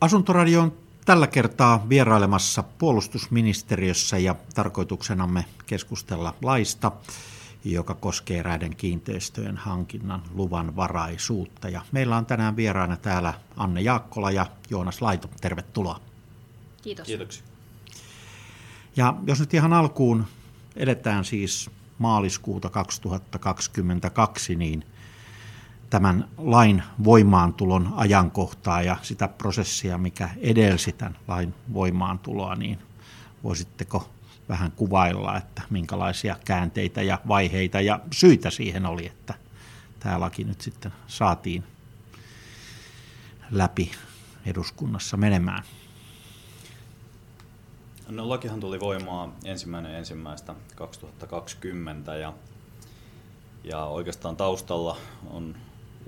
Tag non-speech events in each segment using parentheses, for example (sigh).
Asuntoradio on tällä kertaa vierailemassa puolustusministeriössä ja tarkoituksenamme keskustella laista, joka koskee eräiden kiinteistöjen hankinnan luvan varaisuutta. Ja meillä on tänään vieraana täällä Anne Jaakkola ja Joonas Laito. Tervetuloa. Kiitos. Kiitoksia. Ja jos nyt ihan alkuun edetään siis maaliskuuta 2022, niin tämän lain voimaantulon ajankohtaa ja sitä prosessia, mikä edelsi tämän lain voimaantuloa, niin voisitteko vähän kuvailla, että minkälaisia käänteitä ja vaiheita ja syitä siihen oli, että tämä laki nyt sitten saatiin läpi eduskunnassa menemään? No, lakihan tuli voimaan ensimmäinen ensimmäistä 2020 ja, ja oikeastaan taustalla on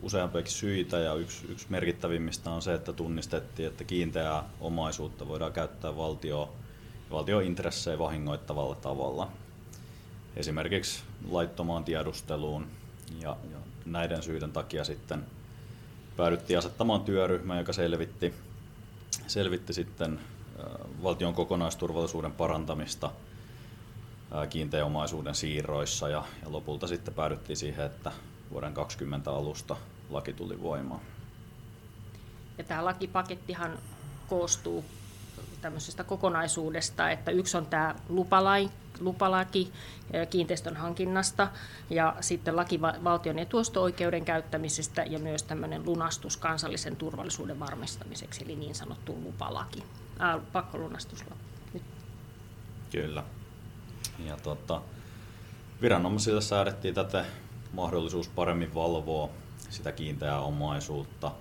useampiakin syitä ja yksi, yksi merkittävimmistä on se, että tunnistettiin, että kiinteää omaisuutta voidaan käyttää valtio, valtiointressejä vahingoittavalla tavalla. Esimerkiksi laittomaan tiedusteluun ja, ja näiden syiden takia sitten päädyttiin asettamaan työryhmä, joka selvitti, selvitti sitten valtion kokonaisturvallisuuden parantamista kiinteän omaisuuden siirroissa ja, ja lopulta sitten päädyttiin siihen, että vuoden 2020 alusta laki tuli voimaan. Ja tämä lakipakettihan koostuu tämmöisestä kokonaisuudesta, että yksi on tämä lupalai, lupalaki kiinteistön hankinnasta ja sitten laki valtion etuosto-oikeuden käyttämisestä ja myös tämmöinen lunastus kansallisen turvallisuuden varmistamiseksi, eli niin sanottu lupalaki, äh, pakkolunastuslaki. Nyt. Kyllä. Ja tota, viranomaisille säädettiin tätä mahdollisuus paremmin valvoa sitä kiinteää omaisuutta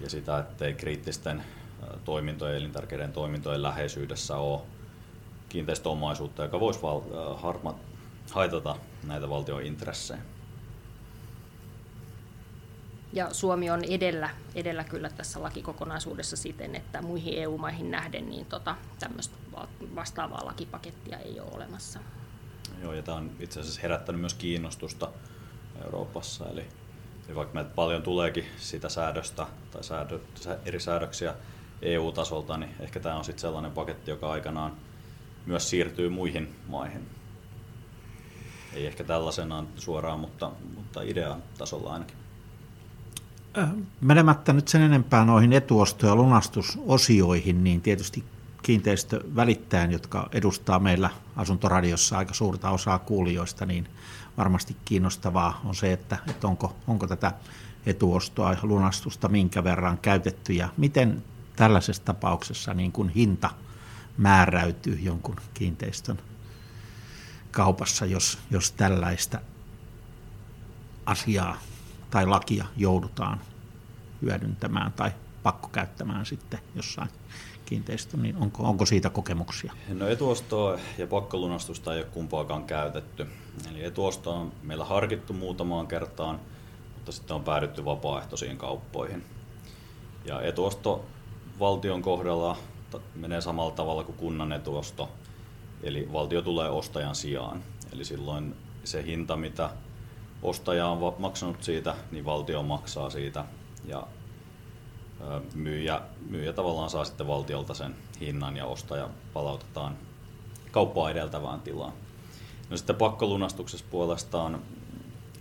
ja sitä, ettei kriittisten toimintojen, elintärkeiden toimintojen läheisyydessä ole kiinteistöomaisuutta, joka voisi val- harma- haitata näitä valtion intressejä. Ja Suomi on edellä, edellä kyllä tässä lakikokonaisuudessa siten, että muihin EU-maihin nähden niin tota, tämmöistä vastaavaa lakipakettia ei ole olemassa. Joo, ja tämä on itse asiassa herättänyt myös kiinnostusta Euroopassa. Eli, eli vaikka meiltä paljon tuleekin sitä säädöstä tai säädö, eri säädöksiä EU-tasolta, niin ehkä tämä on sitten sellainen paketti, joka aikanaan myös siirtyy muihin maihin. Ei ehkä tällaisenaan suoraan, mutta, mutta ideatasolla ainakin. Menemättä nyt sen enempää noihin etuosto- ja lunastusosioihin, niin tietysti kiinteistövälittäjän, jotka edustaa meillä asuntoradiossa aika suurta osaa kuulijoista, niin varmasti kiinnostavaa on se, että, että onko, onko tätä etuostoa ja lunastusta minkä verran käytetty ja miten tällaisessa tapauksessa niin kuin hinta määräytyy jonkun kiinteistön kaupassa, jos, jos tällaista asiaa tai lakia joudutaan hyödyntämään tai pakkokäyttämään sitten jossain kiinteistö, niin onko, onko siitä kokemuksia? No etuostoa ja pakkolunastusta ei ole kumpaakaan käytetty. Eli etuosto on meillä harkittu muutamaan kertaan, mutta sitten on päädytty vapaaehtoisiin kauppoihin. Ja etuosto valtion kohdalla menee samalla tavalla kuin kunnan etuosto, eli valtio tulee ostajan sijaan. Eli silloin se hinta, mitä ostaja on maksanut siitä, niin valtio maksaa siitä. Ja myyjä, myyjä tavallaan saa sitten valtiolta sen hinnan ja ostaja palautetaan kauppaa edeltävään tilaan. No sitten pakkolunastuksessa puolestaan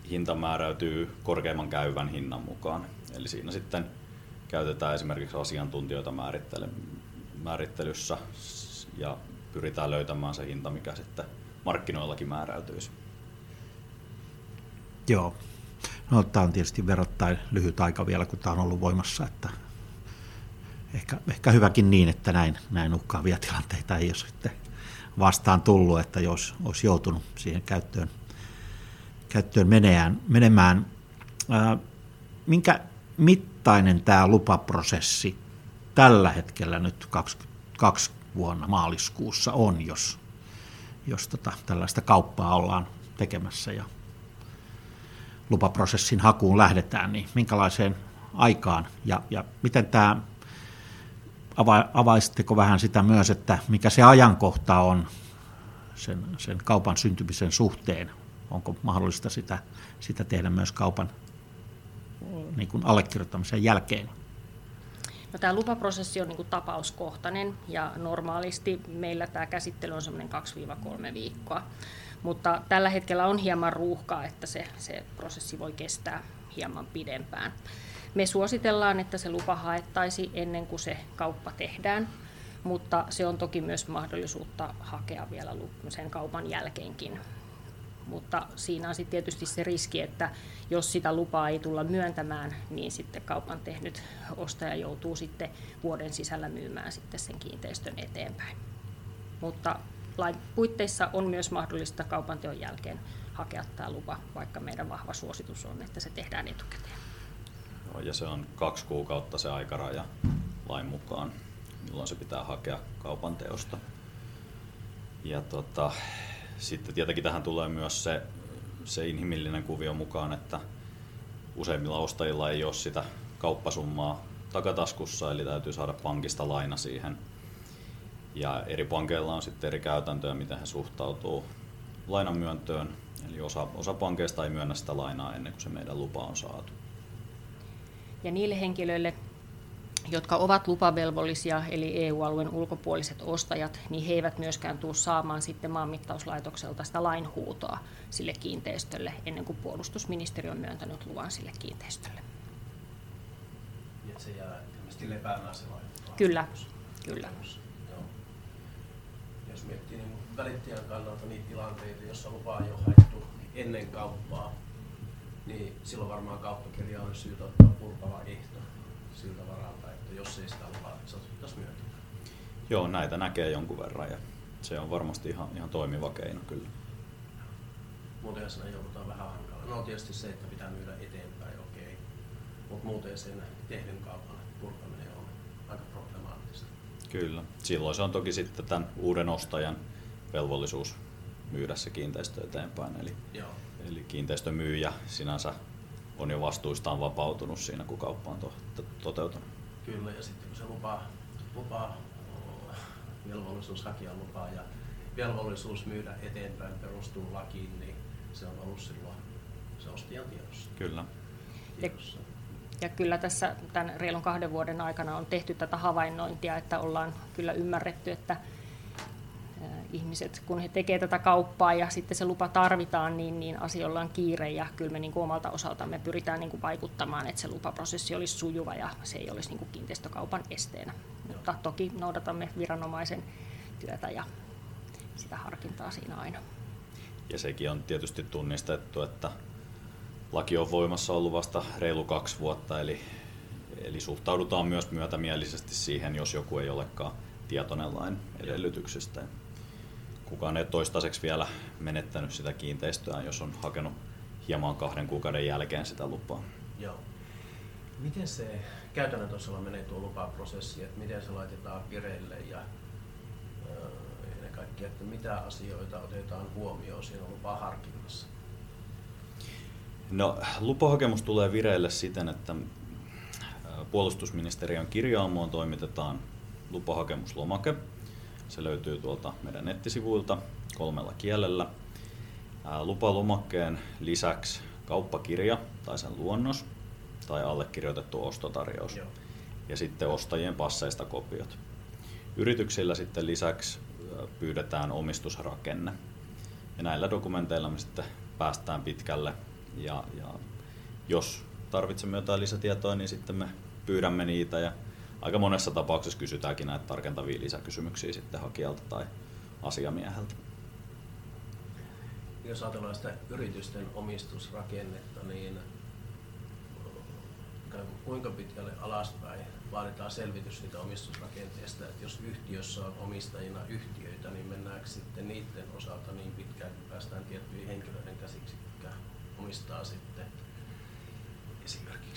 hinta määräytyy korkeimman käyvän hinnan mukaan. Eli siinä sitten käytetään esimerkiksi asiantuntijoita määrittelyssä ja pyritään löytämään se hinta, mikä sitten markkinoillakin määräytyisi. Joo. No, tämä on tietysti verrattain lyhyt aika vielä, kun tämä on ollut voimassa, että ehkä, ehkä hyväkin niin, että näin, näin uhkaavia tilanteita ei ole sitten vastaan tullut, että jos olisi joutunut siihen käyttöön, käyttöön menemään. menemään. Ää, minkä mittainen tämä lupaprosessi tällä hetkellä nyt 22 vuonna maaliskuussa on, jos, jos tota, tällaista kauppaa ollaan tekemässä ja lupaprosessin hakuun lähdetään, niin minkälaiseen aikaan ja, ja miten tämä ava, avaisitteko vähän sitä myös, että mikä se ajankohta on sen, sen kaupan syntymisen suhteen? Onko mahdollista sitä, sitä tehdä myös kaupan niin kuin allekirjoittamisen jälkeen? No, tämä lupaprosessi on niin kuin tapauskohtainen ja normaalisti meillä tämä käsittely on semmoinen 2-3 viikkoa. Mutta tällä hetkellä on hieman ruuhkaa, että se, se prosessi voi kestää hieman pidempään. Me suositellaan, että se lupa haettaisi ennen kuin se kauppa tehdään, mutta se on toki myös mahdollisuutta hakea vielä sen kaupan jälkeenkin. Mutta siinä on sitten tietysti se riski, että jos sitä lupaa ei tulla myöntämään, niin sitten kaupan tehnyt ostaja joutuu sitten vuoden sisällä myymään sitten sen kiinteistön eteenpäin. Mutta lain puitteissa on myös mahdollista kaupanteon jälkeen hakea tämä lupa, vaikka meidän vahva suositus on, että se tehdään etukäteen. Ja se on kaksi kuukautta se aikaraja lain mukaan, milloin se pitää hakea kaupan teosta. Ja tota, sitten tietenkin tähän tulee myös se, se inhimillinen kuvio mukaan, että useimmilla ostajilla ei ole sitä kauppasummaa takataskussa, eli täytyy saada pankista laina siihen. Ja eri pankeilla on sitten eri käytäntöjä, miten he suhtautuu lainan myöntöön. Eli osa, osa pankeista ei myönnä sitä lainaa ennen kuin se meidän lupa on saatu. Ja niille henkilöille, jotka ovat lupavelvollisia, eli EU-alueen ulkopuoliset ostajat, niin he eivät myöskään tule saamaan sitten maanmittauslaitokselta sitä lainhuutoa sille kiinteistölle ennen kuin puolustusministeriö on myöntänyt luvan sille kiinteistölle. Että se jää ilmeisesti lepäämään se Kyllä, kyllä. Joo. Jos miettii niin välittäjän kannalta niitä tilanteita, joissa lupa on jo haettu ennen kauppaa, niin silloin varmaan kauppakirja on syytä ottaa purkava ehto siltä varalta, että jos ei sitä lupaa saattaisi myöntää. Joo, näitä näkee jonkun verran ja se on varmasti ihan, ihan toimiva keino kyllä. Muuten siinä joudutaan vähän hankala. No tietysti se, että pitää myydä eteenpäin, okei. Mutta muuten sen tehdyn kaupan purkaminen on aika problemaattista. Kyllä. Silloin se on toki sitten tämän uuden ostajan velvollisuus myydä se kiinteistö eteenpäin. Eli, Joo. Eli kiinteistömyyjä sinänsä on jo vastuistaan vapautunut siinä, kun kauppa on to, to, toteutunut. Kyllä, ja sitten kun se lupa, lupa velvollisuus hakea lupaa ja velvollisuus myydä eteenpäin perustuu lakiin, niin se on ollut silloin se ostajan tiedossa. Kyllä. Tiedossa. Ja, ja kyllä tässä tämän reilun kahden vuoden aikana on tehty tätä havainnointia, että ollaan kyllä ymmärretty, että ihmiset, kun he tekevät tätä kauppaa ja sitten se lupa tarvitaan, niin, niin asioilla on kiire ja kyllä me niin kuin omalta osaltamme pyritään niin kuin vaikuttamaan, että se lupaprosessi olisi sujuva ja se ei olisi niin kuin kiinteistökaupan esteenä. Mutta toki noudatamme viranomaisen työtä ja sitä harkintaa siinä aina. Ja sekin on tietysti tunnistettu, että laki on voimassa ollut vasta reilu kaksi vuotta, eli, eli suhtaudutaan myös myötämielisesti siihen, jos joku ei olekaan tietoinen lain edellytyksistä kukaan ei toistaiseksi vielä menettänyt sitä kiinteistöä, jos on hakenut hieman kahden kuukauden jälkeen sitä lupaa. Joo. Miten se käytännön tasolla menee tuo lupaprosessi, että miten se laitetaan vireille ja ennen kaikkea, että mitä asioita otetaan huomioon siinä lupaharkinnassa? No, lupahakemus tulee vireille siten, että puolustusministeriön kirjaamoon toimitetaan lupahakemuslomake, se löytyy tuolta meidän nettisivuilta kolmella kielellä. Lupalumakkeen lisäksi kauppakirja tai sen luonnos tai allekirjoitettu ostotarjous Joo. ja sitten ostajien passeista kopiot. Yrityksillä sitten lisäksi pyydetään omistusrakenne. Ja näillä dokumenteilla me sitten päästään pitkälle ja, ja jos tarvitsemme jotain lisätietoa, niin sitten me pyydämme niitä ja aika monessa tapauksessa kysytäänkin näitä tarkentavia lisäkysymyksiä sitten hakijalta tai asiamieheltä. Jos ajatellaan sitä yritysten omistusrakennetta, niin kuinka pitkälle alaspäin vaaditaan selvitys siitä omistusrakenteesta, että jos yhtiössä on omistajina yhtiöitä, niin mennäänkö sitten niiden osalta niin pitkään, että päästään tiettyihin henkilöiden käsiksi, jotka omistaa sitten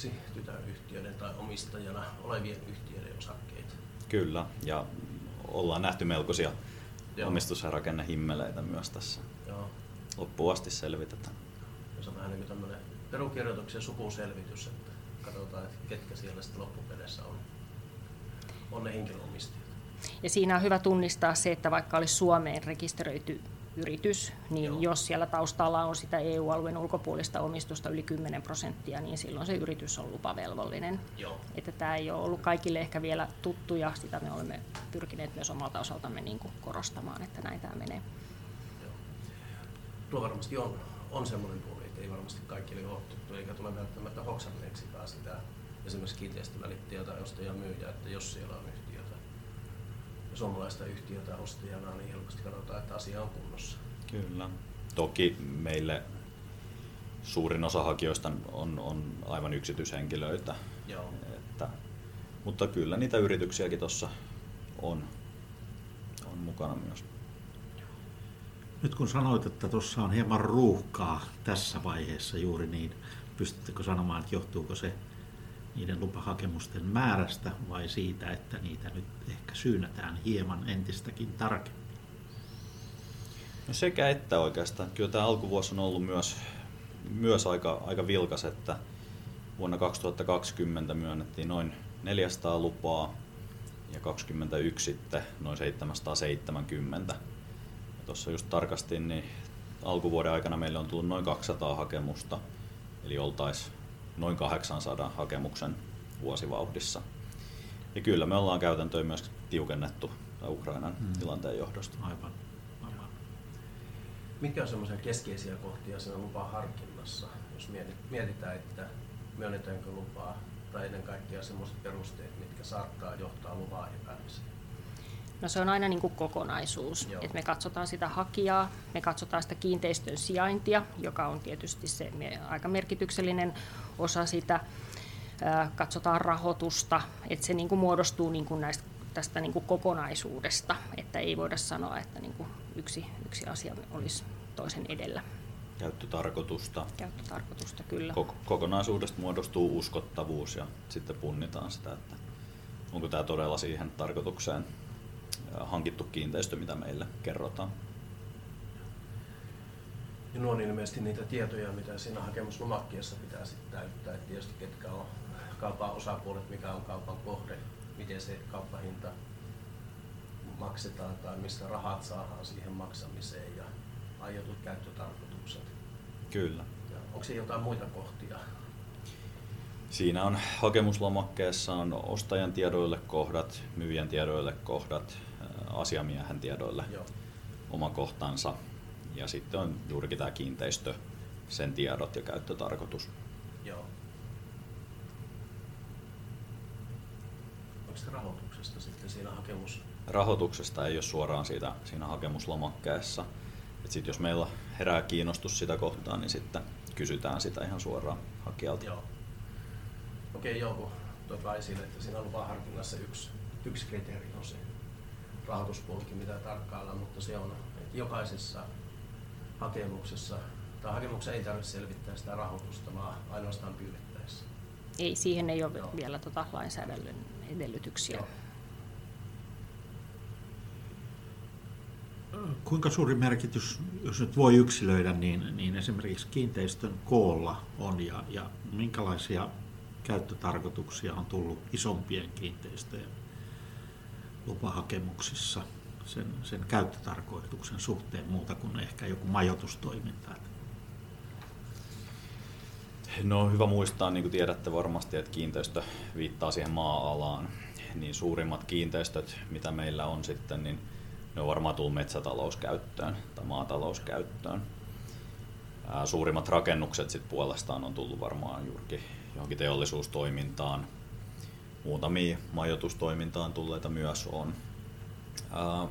esimerkiksi tytäryhtiöiden tai omistajana olevien yhtiöiden osakkeita. Kyllä, ja ollaan nähty melkoisia Joo. omistus- ja rakennehimmeleitä myös tässä. Joo. Loppuun asti selvitetään. Se on vähän niin kuin tämmöinen perukirjoituksen sukuselvitys, että katsotaan, että ketkä siellä sitten loppupeleissä on, on ne henkilöomistajat. Ja siinä on hyvä tunnistaa se, että vaikka olisi Suomeen rekisteröity yritys, niin Joo. jos siellä taustalla on sitä EU-alueen ulkopuolista omistusta yli 10 prosenttia, niin silloin se yritys on lupavelvollinen. Joo. Että tämä ei ole ollut kaikille ehkä vielä tuttu ja sitä me olemme pyrkineet myös omalta osaltamme niin kuin korostamaan, että näin tämä menee. Joo. Tuo varmasti on, on semmoinen puoli, että ei varmasti kaikille ole tuttu, eikä tule välttämättä hoksanneeksi sitä esimerkiksi kiinteistövälittäjä tai ostaja myyjä, että jos siellä on suomalaista yhtiötä ostajana, niin helposti katsotaan, että asia on kunnossa. Kyllä. Toki meille suurin osa hakijoista on, on aivan yksityishenkilöitä, Joo. että, mutta kyllä niitä yrityksiäkin tuossa on, on mukana myös. Nyt kun sanoit, että tuossa on hieman ruuhkaa tässä vaiheessa juuri, niin pystyttekö sanomaan, että johtuuko se niiden lupahakemusten määrästä vai siitä, että niitä nyt ehkä syynätään hieman entistäkin tarkemmin? No sekä että oikeastaan. Kyllä tämä alkuvuosi on ollut myös, myös aika, aika vilkas, että vuonna 2020 myönnettiin noin 400 lupaa ja 21 sitten noin 770. Ja tuossa just tarkastin, niin alkuvuoden aikana meille on tullut noin 200 hakemusta, eli oltaisiin noin 800 hakemuksen vuosivauhdissa. Ja kyllä me ollaan käytäntöön myös tiukennettu Ukrainan Mm. tilanteen johdosta. Aivan. aivan. Mitkä on semmoisia keskeisiä kohtia siinä lupaharkinnassa, jos mietit- mietitään, että myönnetäänkö lupaa, tai ennen kaikkea semmoiset perusteet, mitkä saattaa johtaa lupaa epäämiseen? No se on aina niin kuin kokonaisuus. Joo. Et me katsotaan sitä hakijaa, me katsotaan sitä kiinteistön sijaintia, joka on tietysti se aika merkityksellinen osa sitä. Katsotaan rahoitusta, että se niin kuin muodostuu niin kuin näistä, tästä niin kuin kokonaisuudesta, että ei voida sanoa, että niin kuin yksi, yksi asia olisi toisen edellä. Käyttötarkoitusta. Käyttötarkoitusta kyllä. Koko- Kokonaisuudesta muodostuu uskottavuus ja sitten punnitaan sitä, että onko tämä todella siihen tarkoitukseen hankittu kiinteistö, mitä meille kerrotaan. Ja nuo on ilmeisesti niitä tietoja, mitä siinä hakemuslomakkeessa pitää sitten täyttää. Et tietysti ketkä on kaupan osapuolet, mikä on kaupan kohde, miten se kauppahinta maksetaan tai mistä rahat saadaan siihen maksamiseen ja aiotut käyttötarkoitukset. Kyllä. Ja onko se jotain muita kohtia? Siinä on hakemuslomakkeessa on ostajan tiedoille kohdat, myyjän tiedoille kohdat, asiamiehen tiedoille Joo. oma kohtansa ja sitten on juurikin tämä kiinteistö, sen tiedot ja käyttötarkoitus. Joo. Onko se rahoituksesta sitten siinä hakemus? rahoituksesta ei ole suoraan siitä, siinä hakemuslomakkeessa. Et sit jos meillä herää kiinnostus sitä kohtaan, niin sitten kysytään sitä ihan suoraan hakijalta. Joo. Okei, joo, kun tuota esille, että siinä lupaharkinnassa yksi, yksi kriteeri on se rahoituspuolikin, mitä tarkkaillaan, mutta se on, että jokaisessa hakemuksessa, tai hakemuksessa ei tarvitse selvittää sitä rahoitusta, vaan ainoastaan pyydettäessä. Ei, siihen ei ole Joo. vielä tota lainsäädännön edellytyksiä. Joo. Kuinka suuri merkitys, jos nyt voi yksilöidä, niin, niin esimerkiksi kiinteistön koolla on ja, ja minkälaisia käyttötarkoituksia on tullut isompien kiinteistöjen lupahakemuksissa sen, sen käyttötarkoituksen suhteen muuta kuin ehkä joku majoitustoiminta. No hyvä muistaa, niin kuin tiedätte varmasti, että kiinteistö viittaa siihen maa-alaan. Niin suurimmat kiinteistöt, mitä meillä on sitten, niin ne on varmaan tullut metsätalouskäyttöön tai maatalouskäyttöön. Suurimmat rakennukset sitten puolestaan on tullut varmaan juurikin johonkin teollisuustoimintaan. Muutamia majoitustoimintaan tulleita myös on. Ää,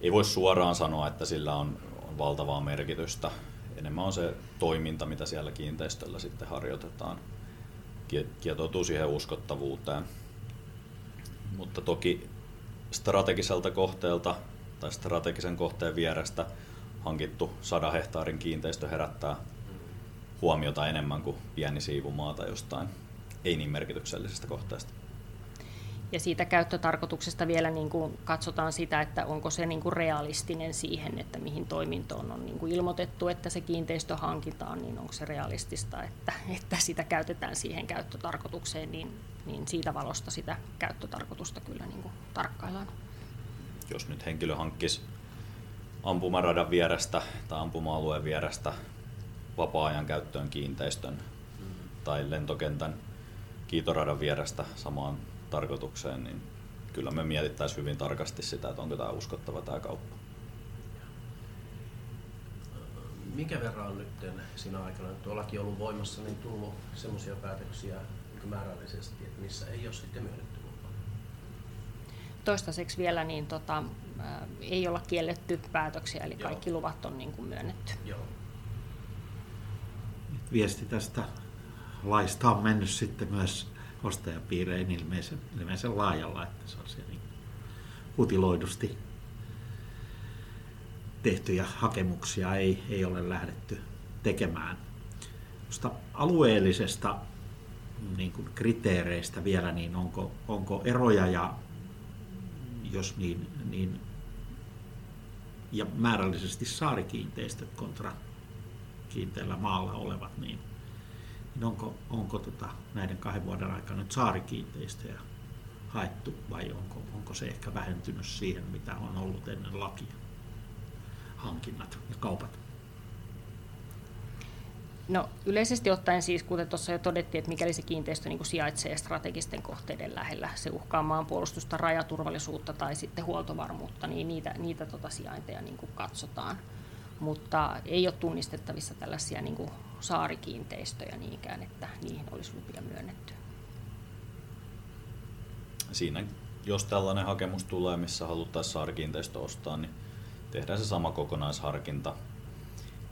ei voi suoraan sanoa, että sillä on, on valtavaa merkitystä. Enemmän on se toiminta, mitä siellä kiinteistöllä sitten harjoitetaan. Kie- Kietoutuu siihen uskottavuuteen. Mutta toki strategiselta kohteelta tai strategisen kohteen vierestä hankittu 100 hehtaarin kiinteistö herättää huomiota enemmän kuin pieni siivumaata jostain ei niin merkityksellisestä kohteesta. Ja siitä käyttötarkoituksesta vielä niin kuin katsotaan sitä, että onko se niin kuin realistinen siihen, että mihin toimintoon on niin kuin ilmoitettu, että se kiinteistö hankitaan, niin onko se realistista, että, että sitä käytetään siihen käyttötarkoitukseen, niin, niin siitä valosta sitä käyttötarkoitusta kyllä niin kuin tarkkaillaan. Jos nyt henkilö hankkisi ampumaradan vierestä tai ampuma-alueen vierestä vapaa-ajan käyttöön kiinteistön tai lentokentän kiitoradan vierestä samaan tarkoitukseen, niin kyllä me mietittäisiin hyvin tarkasti sitä, että onko tämä uskottava tämä kauppa. Mikä verran on nyt siinä aikana, että tuo laki on ollut voimassa, niin tullut sellaisia päätöksiä määrällisesti, että missä ei ole sitten myönnetty lupaa? Toistaiseksi vielä niin tota, ää, ei olla kielletty päätöksiä, eli Joo. kaikki luvat on niin kuin myönnetty. Joo. Viesti tästä laista on mennyt sitten myös ostajapiireihin ilmeisen, ilmeisen laajalla, että se on siellä niin hutiloidusti tehtyjä hakemuksia ei, ei ole lähdetty tekemään. Tuosta alueellisesta niin kuin kriteereistä vielä, niin onko, onko eroja ja jos niin, niin ja määrällisesti saarikiinteistöt kontra kiinteällä maalla olevat, niin onko, onko tota, näiden kahden vuoden aikana nyt saarikiinteistöjä haettu vai onko, onko se ehkä vähentynyt siihen, mitä on ollut ennen lakia? Hankinnat ja kaupat. No yleisesti ottaen siis, kuten tuossa jo todettiin, että mikäli se kiinteistö niin sijaitsee strategisten kohteiden lähellä, se uhkaa maanpuolustusta, rajaturvallisuutta tai sitten huoltovarmuutta, niin niitä, niitä tota sijainteja niin katsotaan. Mutta ei ole tunnistettavissa tällaisia niin kuin saarikiinteistöjä niinkään, että niihin olisi lupia myönnetty. Siinä, jos tällainen hakemus tulee, missä haluttaisiin saarikiinteistö ostaa, niin tehdään se sama kokonaisharkinta.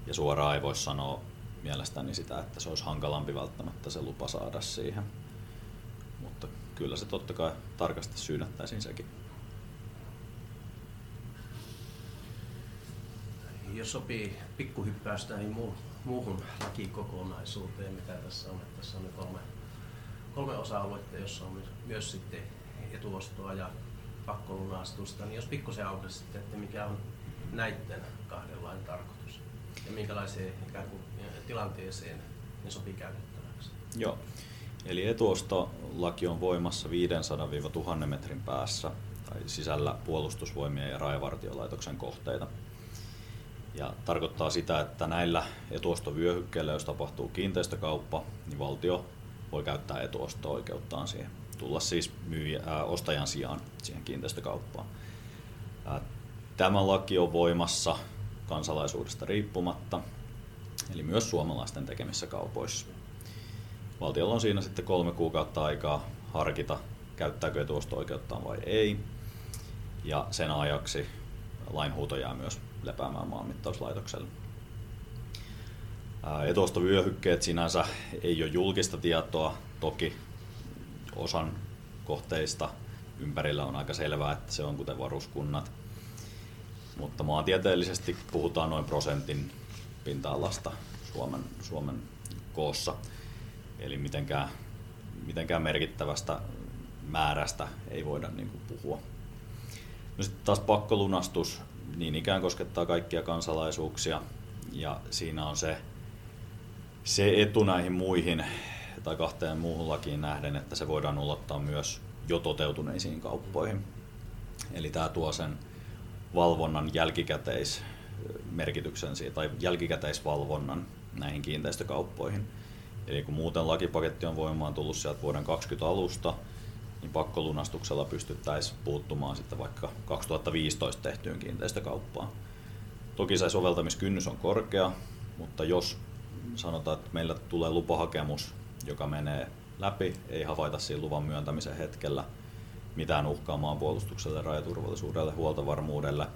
Ja suoraan ei voi sanoa mielestäni sitä, että se olisi hankalampi välttämättä se lupa saada siihen. Mutta kyllä se totta kai tarkasti syynättäisiin sekin. Jos sopii pikkuhyppäys näihin muu, muuhun lakikokonaisuuteen, mitä tässä on. Että tässä on kolme, kolme osa-aluetta, jossa on myös, myös sitten etuostoa ja pakkolunastusta. Niin jos pikkusen aukaisi sitten, että mikä on näiden kahden lain tarkoitus ja minkälaiseen ikään kuin tilanteeseen ne sopii käytettäväksi. Joo. Eli etuostolaki on voimassa 500-1000 metrin päässä tai sisällä puolustusvoimien ja rajavartiolaitoksen kohteita. Ja tarkoittaa sitä, että näillä etuostovyöhykkeillä, jos tapahtuu kiinteistökauppa, niin valtio voi käyttää etuosto-oikeuttaan siihen. Tulla siis myyjä, ää, ostajan sijaan siihen kiinteistökauppaan. Ää, tämä laki on voimassa kansalaisuudesta riippumatta, eli myös suomalaisten tekemissä kaupoissa. Valtiolla on siinä sitten kolme kuukautta aikaa harkita, käyttääkö etuosto-oikeuttaan vai ei. Ja sen ajaksi lainhuuto jää myös lepäämään maanmittauslaitokselle. Etuostovyöhykkeet sinänsä ei ole julkista tietoa, toki osan kohteista ympärillä on aika selvää, että se on kuten varuskunnat. Mutta maantieteellisesti puhutaan noin prosentin pinta-alasta Suomen, Suomen koossa. Eli mitenkään, mitenkään merkittävästä määrästä ei voida niin kuin puhua. No sitten taas pakkolunastus niin ikään koskettaa kaikkia kansalaisuuksia ja siinä on se, se etu näihin muihin tai kahteen muuhun lakiin nähden, että se voidaan ulottaa myös jo toteutuneisiin kauppoihin. Eli tämä tuo sen valvonnan jälkikäteismerkityksen tai jälkikäteisvalvonnan näihin kiinteistökauppoihin. Eli kun muuten lakipaketti on voimaan tullut sieltä vuoden 20 alusta, niin pakkolunastuksella pystyttäisiin puuttumaan sitten vaikka 2015 tehtyyn kiinteistökauppaan. Toki se soveltamiskynnys on korkea, mutta jos sanotaan, että meillä tulee lupahakemus, joka menee läpi, ei havaita siinä luvan myöntämisen hetkellä mitään uhkaa maanpuolustukselle, rajaturvallisuudelle, huoltovarmuudelle.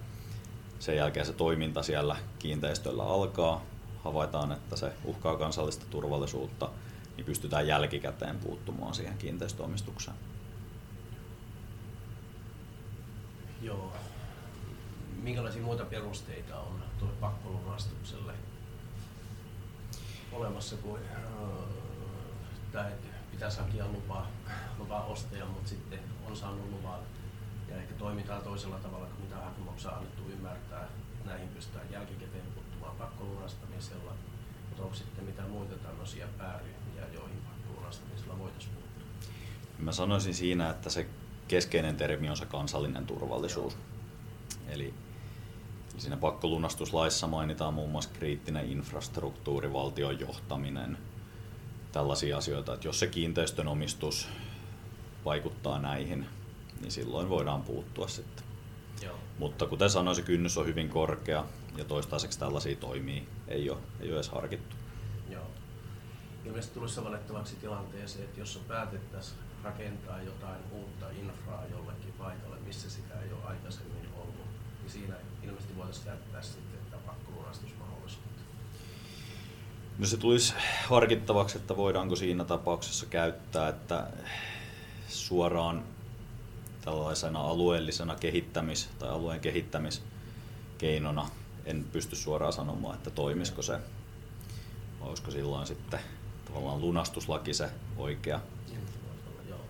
Sen jälkeen se toiminta siellä kiinteistöllä alkaa, havaitaan, että se uhkaa kansallista turvallisuutta, niin pystytään jälkikäteen puuttumaan siihen kiinteistöomistukseen. Joo. Minkälaisia muita perusteita on tuolle pakkolunastukselle olemassa kuin äh, että pitäisi hakea lupa, lupa ostaja, mutta sitten on saanut luvan ja ehkä toimitaan toisella tavalla kuin mitä hakemuksessa on annettu ymmärtää. Näihin pystytään jälkikäteen puuttumaan pakkolunastamisella, mutta onko sitten mitä muita tämmöisiä pääryhmiä, joihin pakkolunastamisella voitaisiin puuttua? Mä sanoisin siinä, että se keskeinen termi on se kansallinen turvallisuus. Eli Siinä pakkolunastuslaissa mainitaan muun muassa kriittinen infrastruktuuri, valtion johtaminen, tällaisia asioita, että jos se kiinteistön omistus vaikuttaa näihin, niin silloin voidaan puuttua sitten. Joo. Mutta kuten sanoin, se kynnys on hyvin korkea ja toistaiseksi tällaisia toimii ei ole, ei ole edes harkittu. Joo. Ilmeisesti tulisi sovellettavaksi tilanteeseen, että jos päätettäisiin rakentaa jotain uutta infraa jollekin paikalle, missä sitä ei ole aikaisemmin ollut, niin siinä ilmeisesti voitaisiin käyttää sitten tätä pakkolunastusmahdollisuutta. No se tulisi harkittavaksi, että voidaanko siinä tapauksessa käyttää, että suoraan tällaisena alueellisena kehittämis- tai alueen kehittämiskeinona en pysty suoraan sanomaan, että toimisiko se, vai olisiko silloin sitten tavallaan lunastuslaki se oikea,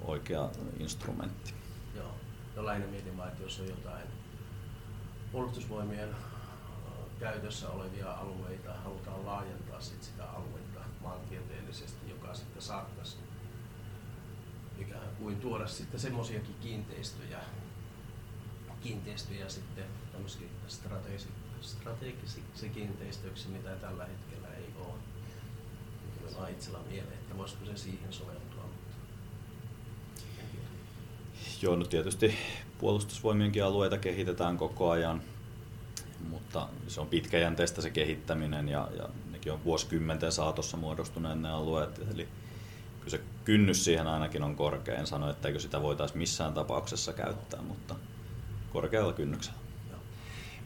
oikea instrumentti. Joo, no lähinnä mietin vaan, että jos on jotain puolustusvoimien käytössä olevia alueita, halutaan laajentaa sit sitä aluetta maantieteellisesti, joka sitten saattaisi ikään kuin tuoda sitten semmoisiakin kiinteistöjä, kiinteistöjä sitten strategisiksi, strategisiksi kiinteistöiksi, mitä tällä hetkellä ei ole. Tulee vaan itsellä mieleen, että voisiko se siihen soveltua. Joo, no tietysti puolustusvoimienkin alueita kehitetään koko ajan, mutta se on pitkäjänteistä se kehittäminen ja, ja nekin on vuosikymmenten saatossa muodostuneet ne alueet. Eli kyllä se kynnys siihen ainakin on korkea. En sano, etteikö sitä voitaisiin missään tapauksessa käyttää, mutta korkealla kynnyksellä.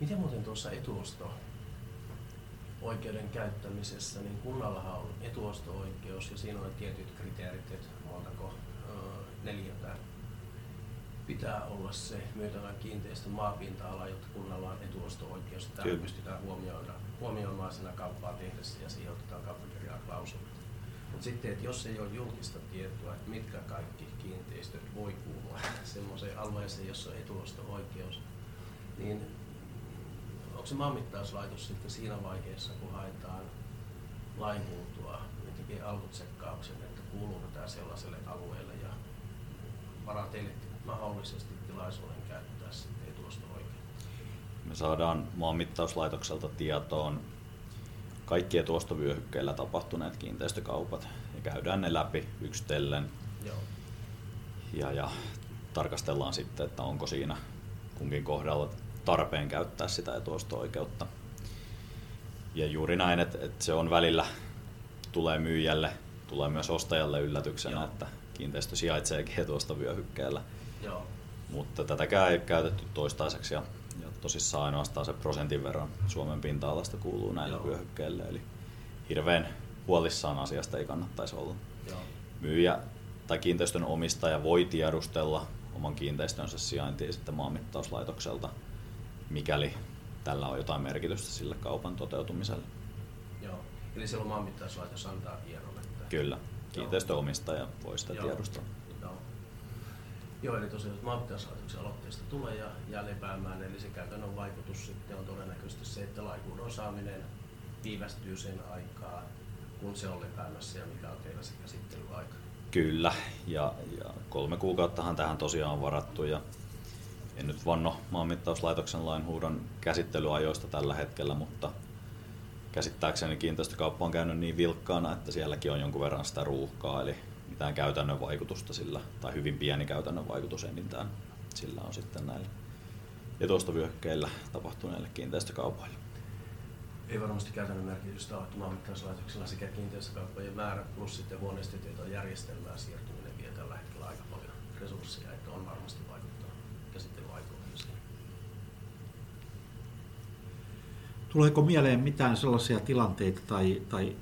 Miten muuten tuossa etuosto oikeuden käyttämisessä, niin kunnallahan on etuosto-oikeus ja siinä on tietyt kriteerit, että montako neljätä pitää olla se myytävän kiinteistön maapinta-ala, jotta kunnalla on etuosto-oikeus. Tämä pystytään huomioida, huomioimaan siinä kauppaa tehdessä ja siihen otetaan kauppakirjaa klausulit. Mutta sitten, että jos ei ole julkista tietoa, että mitkä kaikki kiinteistöt voi kuulua (laughs) semmoiseen alueeseen, jossa on etuosto-oikeus, niin onko se maanmittauslaitos sitten siinä vaiheessa, kun haetaan lainmuutoa, niin tekee alkutsekkauksen, että kuuluuko tämä sellaiselle alueelle ja varaa teille mahdollisesti tilaisuuden käyttää sitten etuosto-oikeutta? Me saadaan maanmittauslaitokselta tietoon kaikki etuostovyöhykkeillä tapahtuneet kiinteistökaupat ja käydään ne läpi yksitellen. Joo. Ja, ja tarkastellaan sitten, että onko siinä kunkin kohdalla tarpeen käyttää sitä etuosto-oikeutta. Ja juuri näin, että, että se on välillä, tulee myyjälle, tulee myös ostajalle yllätyksenä, Joo. että kiinteistö sijaitseekin etuostovyöhykkeellä. Joo. Mutta tätäkään ei käytetty toistaiseksi ja tosissaan ainoastaan se prosentin verran Suomen pinta-alasta kuuluu näille Joo. vyöhykkeille, eli hirveän huolissaan asiasta ei kannattaisi olla. Joo. Myyjä tai kiinteistön omistaja voi tiedustella oman kiinteistönsä sijaintia sitten maanmittauslaitokselta, mikäli tällä on jotain merkitystä sille kaupan toteutumiselle. Joo, eli silloin maanmittauslaitos antaa tiedon. Että... Kyllä, kiinteistöomistaja voi sitä Joo. tiedustella. Eli tosiaan maanmittauslaitoksen aloitteesta tulee ja jää lepäämään, eli se käytännön vaikutus sitten on todennäköisesti se, että laikuun osaaminen viivästyy sen aikaa, kun se on lepäämässä ja mikä on teillä se käsittelyaika. Kyllä, ja, ja kolme kuukauttahan tähän tosiaan on varattu ja en nyt vanno maanmittauslaitoksen lainhuudon käsittelyajoista tällä hetkellä, mutta käsittääkseni kiinteistökauppa on käynyt niin vilkkaana, että sielläkin on jonkun verran sitä ruuhkaa, eli mitään käytännön vaikutusta sillä, tai hyvin pieni käytännön vaikutus enintään sillä on sitten näillä etuostovyöhykkeillä tapahtuneille kiinteistökaupoille. Ei varmasti käytännön merkitystä ole, että maanmittauslaitoksella sekä kiinteistökauppojen määrä plus sitten huoneistotieton järjestelmää siirtyminen vie tällä hetkellä aika paljon resursseja, että on varmasti vaikuttaa käsittelyaikoihin Tuleeko mieleen mitään sellaisia tilanteita tai, tai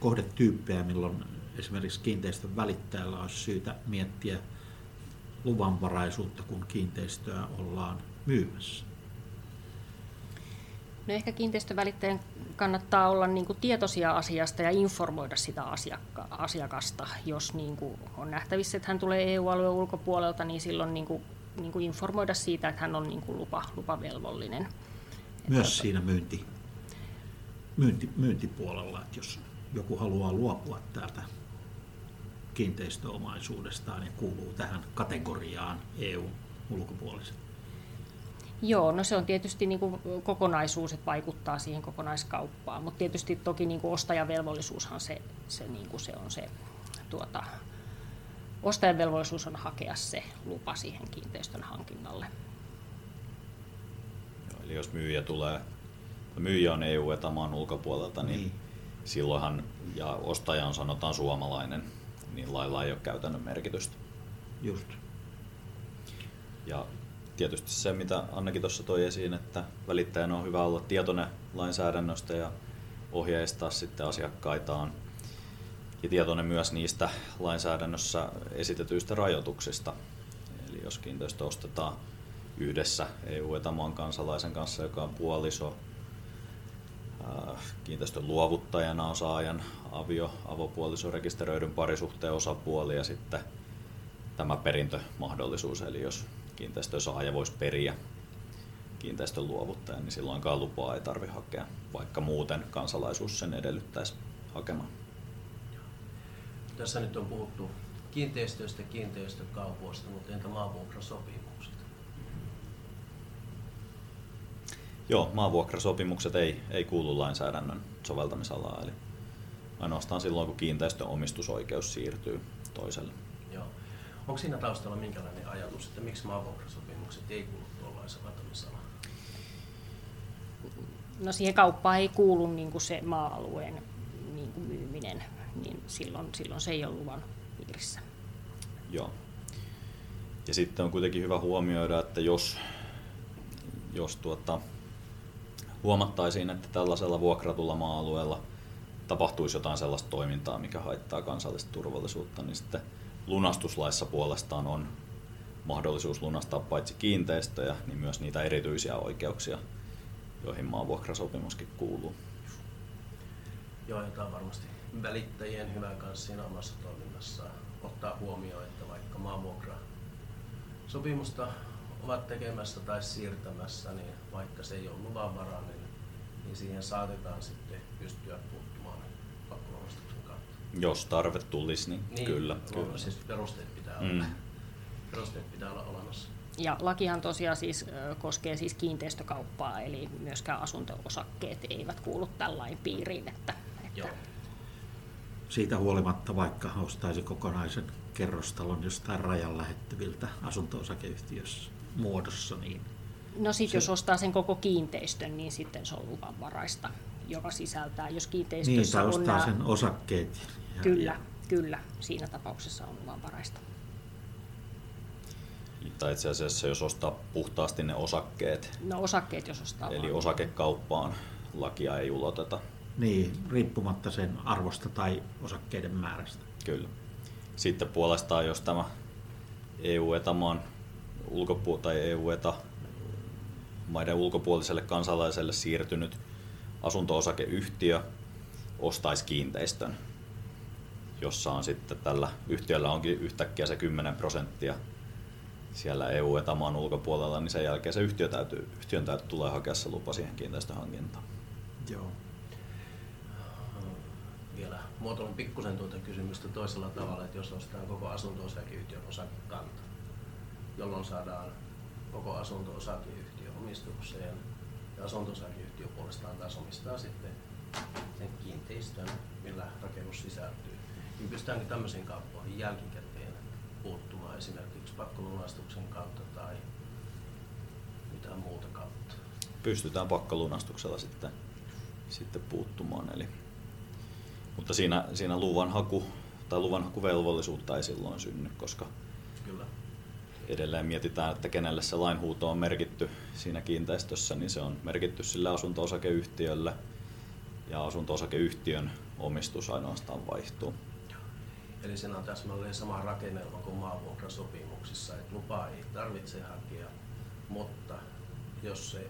kohdetyyppejä, milloin esimerkiksi kiinteistön välittäjällä olisi syytä miettiä luvanvaraisuutta, kun kiinteistöä ollaan myymässä? No ehkä kiinteistövälittäjän kannattaa olla niin kuin tietoisia asiasta ja informoida sitä asiakka- asiakasta. Jos niin kuin on nähtävissä, että hän tulee EU-alueen ulkopuolelta, niin silloin niin kuin, niin kuin informoida siitä, että hän on niin kuin lupa, lupavelvollinen. Myös että, siinä myynti, myynti, myyntipuolella, että jos joku haluaa luopua täältä kiinteistöomaisuudestaan ja kuuluu tähän kategoriaan EU ulkopuolisen. Joo, no se on tietysti niin kuin kokonaisuus, että vaikuttaa siihen kokonaiskauppaan, mutta tietysti toki niin kuin ostajavelvollisuushan se, se, niin kuin se on se, tuota, ostajan velvollisuus on hakea se lupa siihen kiinteistön hankinnalle. Joo, eli jos myyjä tulee, myyjä on EU-etamaan ulkopuolelta, niin, niin silloinhan, ja ostaja on sanotaan suomalainen, niin lailla ei ole käytännön merkitystä. Just. Ja tietysti se, mitä Annakin tuossa toi esiin, että välittäjän on hyvä olla tietoinen lainsäädännöstä ja ohjeistaa sitten asiakkaitaan ja tietoinen myös niistä lainsäädännössä esitetyistä rajoituksista. Eli jos kiinteistö ostetaan yhdessä EU-etamaan kansalaisen kanssa, joka on puoliso, kiinteistön luovuttajana on saajan avio, avopuoliso, rekisteröidyn parisuhteen osapuoli ja sitten tämä perintömahdollisuus, eli jos kiinteistön saaja voisi periä kiinteistön luovuttajan, niin silloinkaan lupaa ei tarvitse hakea, vaikka muuten kansalaisuus sen edellyttäisi hakemaan. Tässä nyt on puhuttu kiinteistöistä, kiinteistökaupoista, mutta entä maavuokrasopimukset? Joo, maavuokrasopimukset ei, ei kuulu lainsäädännön soveltamisalaan, eli ainoastaan silloin, kun kiinteistön omistusoikeus siirtyy toiselle. Joo. Onko siinä taustalla minkälainen ajatus, että miksi maavuokrasopimukset ei kuulu tuollaisen soveltamisalaan? No siihen kauppaan ei kuulu niin kuin se maa-alueen niin kuin myyminen, niin silloin, silloin se ei ole luvan piirissä. Joo. Ja sitten on kuitenkin hyvä huomioida, että jos, jos tuota, huomattaisiin, että tällaisella vuokratulla maa-alueella tapahtuisi jotain sellaista toimintaa, mikä haittaa kansallista turvallisuutta, niin sitten lunastuslaissa puolestaan on mahdollisuus lunastaa paitsi kiinteistöjä, niin myös niitä erityisiä oikeuksia, joihin maanvuokrasopimuskin kuuluu. Joo, tämä on varmasti välittäjien hyvä kanssa siinä omassa toiminnassaan ottaa huomioon, että vaikka maanvuokra sopimusta ovat tekemässä tai siirtämässä, niin vaikka se ei ole luvanvarainen, niin siihen saatetaan sitten pystyä puuttumaan pakkolunastuksen kautta. Jos tarve tulisi, niin, niin kyllä. kyllä. Siis perusteet pitää olla. Mm. Perusteet pitää olla olemassa. Ja lakihan tosiaan siis koskee siis kiinteistökauppaa, eli myöskään asunto-osakkeet eivät kuulu tällain piiriin. Että, että Joo. Siitä huolimatta, vaikka ostaisi kokonaisen kerrostalon jostain rajan lähettyviltä asunto-osakeyhtiössä muodossa, niin No sitten jos ostaa sen koko kiinteistön, niin sitten se on luvanvaraista, joka sisältää, jos kiinteistössä niin, on ostaa nämä, sen osakkeet. Ja, Kyllä, ja, kyllä, siinä tapauksessa on luvanvaraista. Tai itse asiassa jos ostaa puhtaasti ne osakkeet, No osakkeet, jos ostaa eli vaan. osakekauppaan lakia ei uloteta. niin, riippumatta sen arvosta tai osakkeiden määrästä. Kyllä. Sitten puolestaan, jos tämä EU-etamaan ulkopu- tai EU-eta maiden ulkopuoliselle kansalaiselle siirtynyt asunto-osakeyhtiö ostaisi kiinteistön, jossa on sitten tällä yhtiöllä onkin yhtäkkiä se 10 prosenttia siellä EU-etamaan ulkopuolella, niin sen jälkeen se yhtiö täytyy, yhtiön täytyy tulee hakea se lupa siihen kiinteistöhankintaan. Joo. Vielä muotoilen pikkusen tuota kysymystä toisella tavalla, että jos ostetaan koko asunto-osakeyhtiön osakekanta, jolloin saadaan koko asunto-osakeyhtiö omistukseen ja asunto-osakeyhtiö puolestaan taas omistaa sitten sen kiinteistön, millä rakennus sisältyy. Niin pystytäänkö tämmöisiin kauppoihin jälkikäteen puuttumaan esimerkiksi pakkolunastuksen kautta tai mitään muuta kautta? pystytään pakkolunastuksella sitten, sitten puuttumaan. Eli, mutta siinä, siinä luvan haku tai luvan hakuvelvollisuutta ei silloin synny, koska Kyllä. Edelleen mietitään, että kenelle se lainhuuto on merkitty siinä kiinteistössä, niin se on merkitty sille asunto-osakeyhtiölle ja asunto-osakeyhtiön omistus ainoastaan vaihtuu. Eli siinä on täsmälleen sama rakennelma kuin maavuokrasopimuksissa, että lupaa ei tarvitse hakea, mutta jos se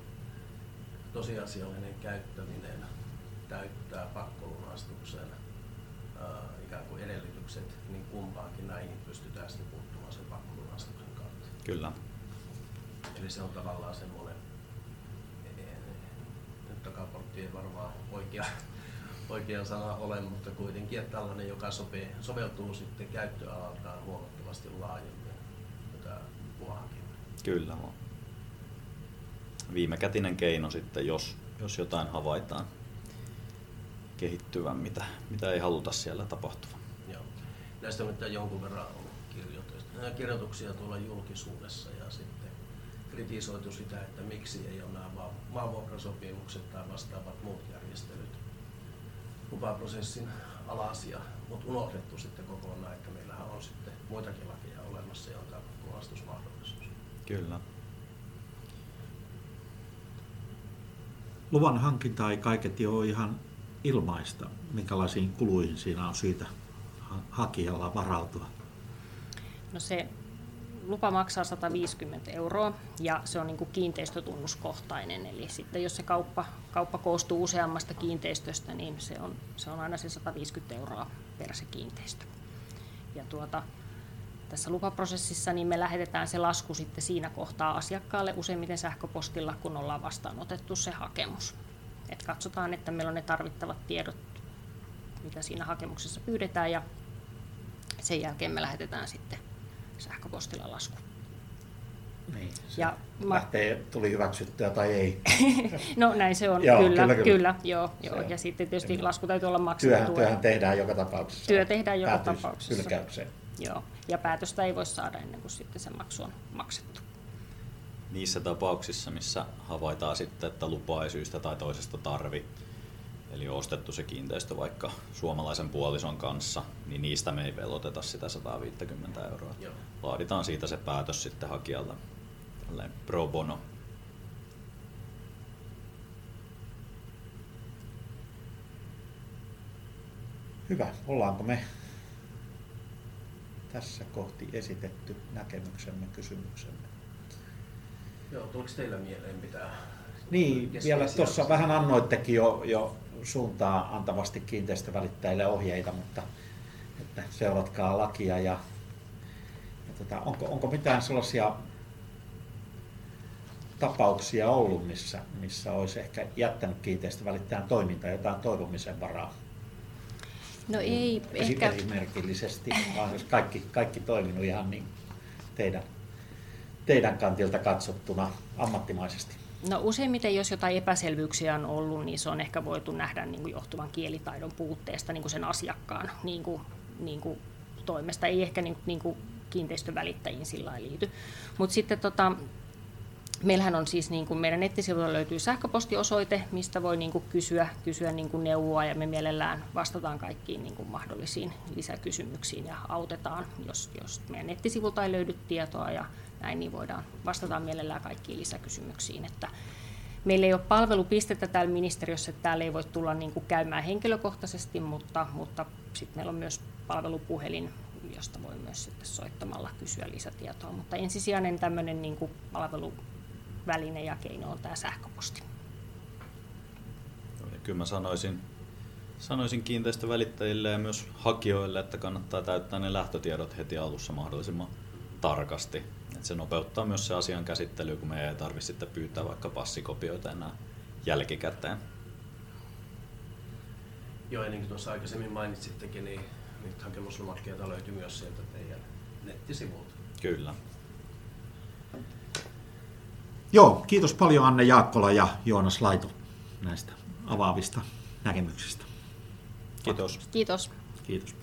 tosiasiallinen käyttäminen täyttää pakkolunastuksen ää, ikään kuin edellytykset, niin kumpaankin näihin pystytään sitten. Kyllä. Eli se on tavallaan semmoinen, nyt takaportti ei varmaan oikea, oikea sana ole, mutta kuitenkin että tällainen, joka sopii, soveltuu sitten käyttöalaltaan huomattavasti laajemmin tätä luvankin. Kyllä on. viimekätinen keino sitten, jos, jos jotain havaitaan kehittyvän, mitä, mitä ei haluta siellä tapahtuvan. Joo. Näistä on jonkun verran kirjoituksia tuolla julkisuudessa ja sitten kritisoitu sitä, että miksi ei ole nämä maanvuokrasopimukset tai vastaavat muut järjestelyt lupaprosessin alasia, mutta unohdettu sitten kokonaan, että meillähän on sitten muitakin lakeja olemassa ja on tämä lunastusmahdollisuus. Kyllä. Luvan hankinta ei kaiketi ole ihan ilmaista. Minkälaisiin kuluihin siinä on syytä hakijalla varautua? No se lupa maksaa 150 euroa ja se on niin kuin kiinteistötunnuskohtainen. Eli sitten jos se kauppa, kauppa koostuu useammasta kiinteistöstä, niin se on, se on aina se 150 euroa per se kiinteistö. Ja tuota, tässä lupaprosessissa niin me lähetetään se lasku sitten siinä kohtaa asiakkaalle useimmiten sähköpostilla, kun ollaan vastaanotettu se hakemus. Et katsotaan, että meillä on ne tarvittavat tiedot, mitä siinä hakemuksessa pyydetään ja sen jälkeen me lähetetään sitten sähköpostilla lasku. Niin, se ja lähtee, tuli hyväksyttyä tai ei. (laughs) no näin se on, joo, kyllä, kyllä, kyllä. kyllä joo, joo. ja sitten tietysti lasku täytyy olla maksettu. Työhän, työhän tehdään joka tapauksessa. Työ tehdään joka tapauksessa. Hylkäykseen. Joo, ja päätöstä ei voi saada ennen kuin sitten se maksu on maksettu. Niissä tapauksissa, missä havaitaan sitten, että lupaa ei syystä tai toisesta tarvi, eli ostettu se kiinteistö vaikka suomalaisen puolison kanssa, niin niistä me ei veloteta sitä 150 euroa. Joo. Laaditaan siitä se päätös sitten hakijalle pro bono. Hyvä. Ollaanko me tässä kohti esitetty näkemyksemme, kysymyksemme? Joo, tuliko teillä mieleen pitää niin, vielä tuossa vähän annoittekin jo, jo suuntaa antavasti kiinteistövälittäjille ohjeita, mutta että seuratkaa lakia ja, ja tota, onko, onko mitään sellaisia tapauksia ollut, missä, missä olisi ehkä jättänyt kiinteistövälittäjän toiminta jotain toivomisen varaa? No ei ehkä... Esimerkillisesti, vaan jos kaikki, kaikki toiminut ihan niin teidän, teidän kantilta katsottuna ammattimaisesti. No useimmiten, jos jotain epäselvyyksiä on ollut, niin se on ehkä voitu nähdä niin kuin johtuvan kielitaidon puutteesta niin kuin sen asiakkaan niin kuin, niin kuin toimesta. Ei ehkä niin, niin kuin kiinteistövälittäjiin sillä liity. Mutta sitten tota, Meillähän on siis niin kuin meidän nettisivuilla löytyy sähköpostiosoite, mistä voi niin kuin kysyä, kysyä niin kuin neuvoa ja me mielellään vastataan kaikkiin niin kuin mahdollisiin lisäkysymyksiin ja autetaan, jos, jos meidän nettisivulta ei löydy tietoa ja näin, niin voidaan vastata mielellään kaikkiin lisäkysymyksiin. Että meillä ei ole palvelupistettä täällä ministeriössä, että täällä ei voi tulla niin kuin käymään henkilökohtaisesti, mutta, mutta sitten meillä on myös palvelupuhelin, josta voi myös sitten soittamalla kysyä lisätietoa. Mutta ensisijainen tämmöinen niin kuin palveluväline ja keino on tämä sähköposti. Kyllä mä sanoisin, sanoisin kiinteistövälittäjille ja myös hakijoille, että kannattaa täyttää ne lähtötiedot heti alussa mahdollisimman tarkasti. Et se nopeuttaa myös se asian käsittely, kun me ei tarvitse sitten pyytää vaikka passikopioita enää jälkikäteen. Joo, ja niin kuin tuossa aikaisemmin mainitsittekin, niin nyt hakemuslomakkeita löytyy myös sieltä teidän nettisivulta. Kyllä. Joo, kiitos paljon Anne Jaakkola ja Joonas Laito näistä avaavista näkemyksistä. Kiitos. Kiitos. Kiitos.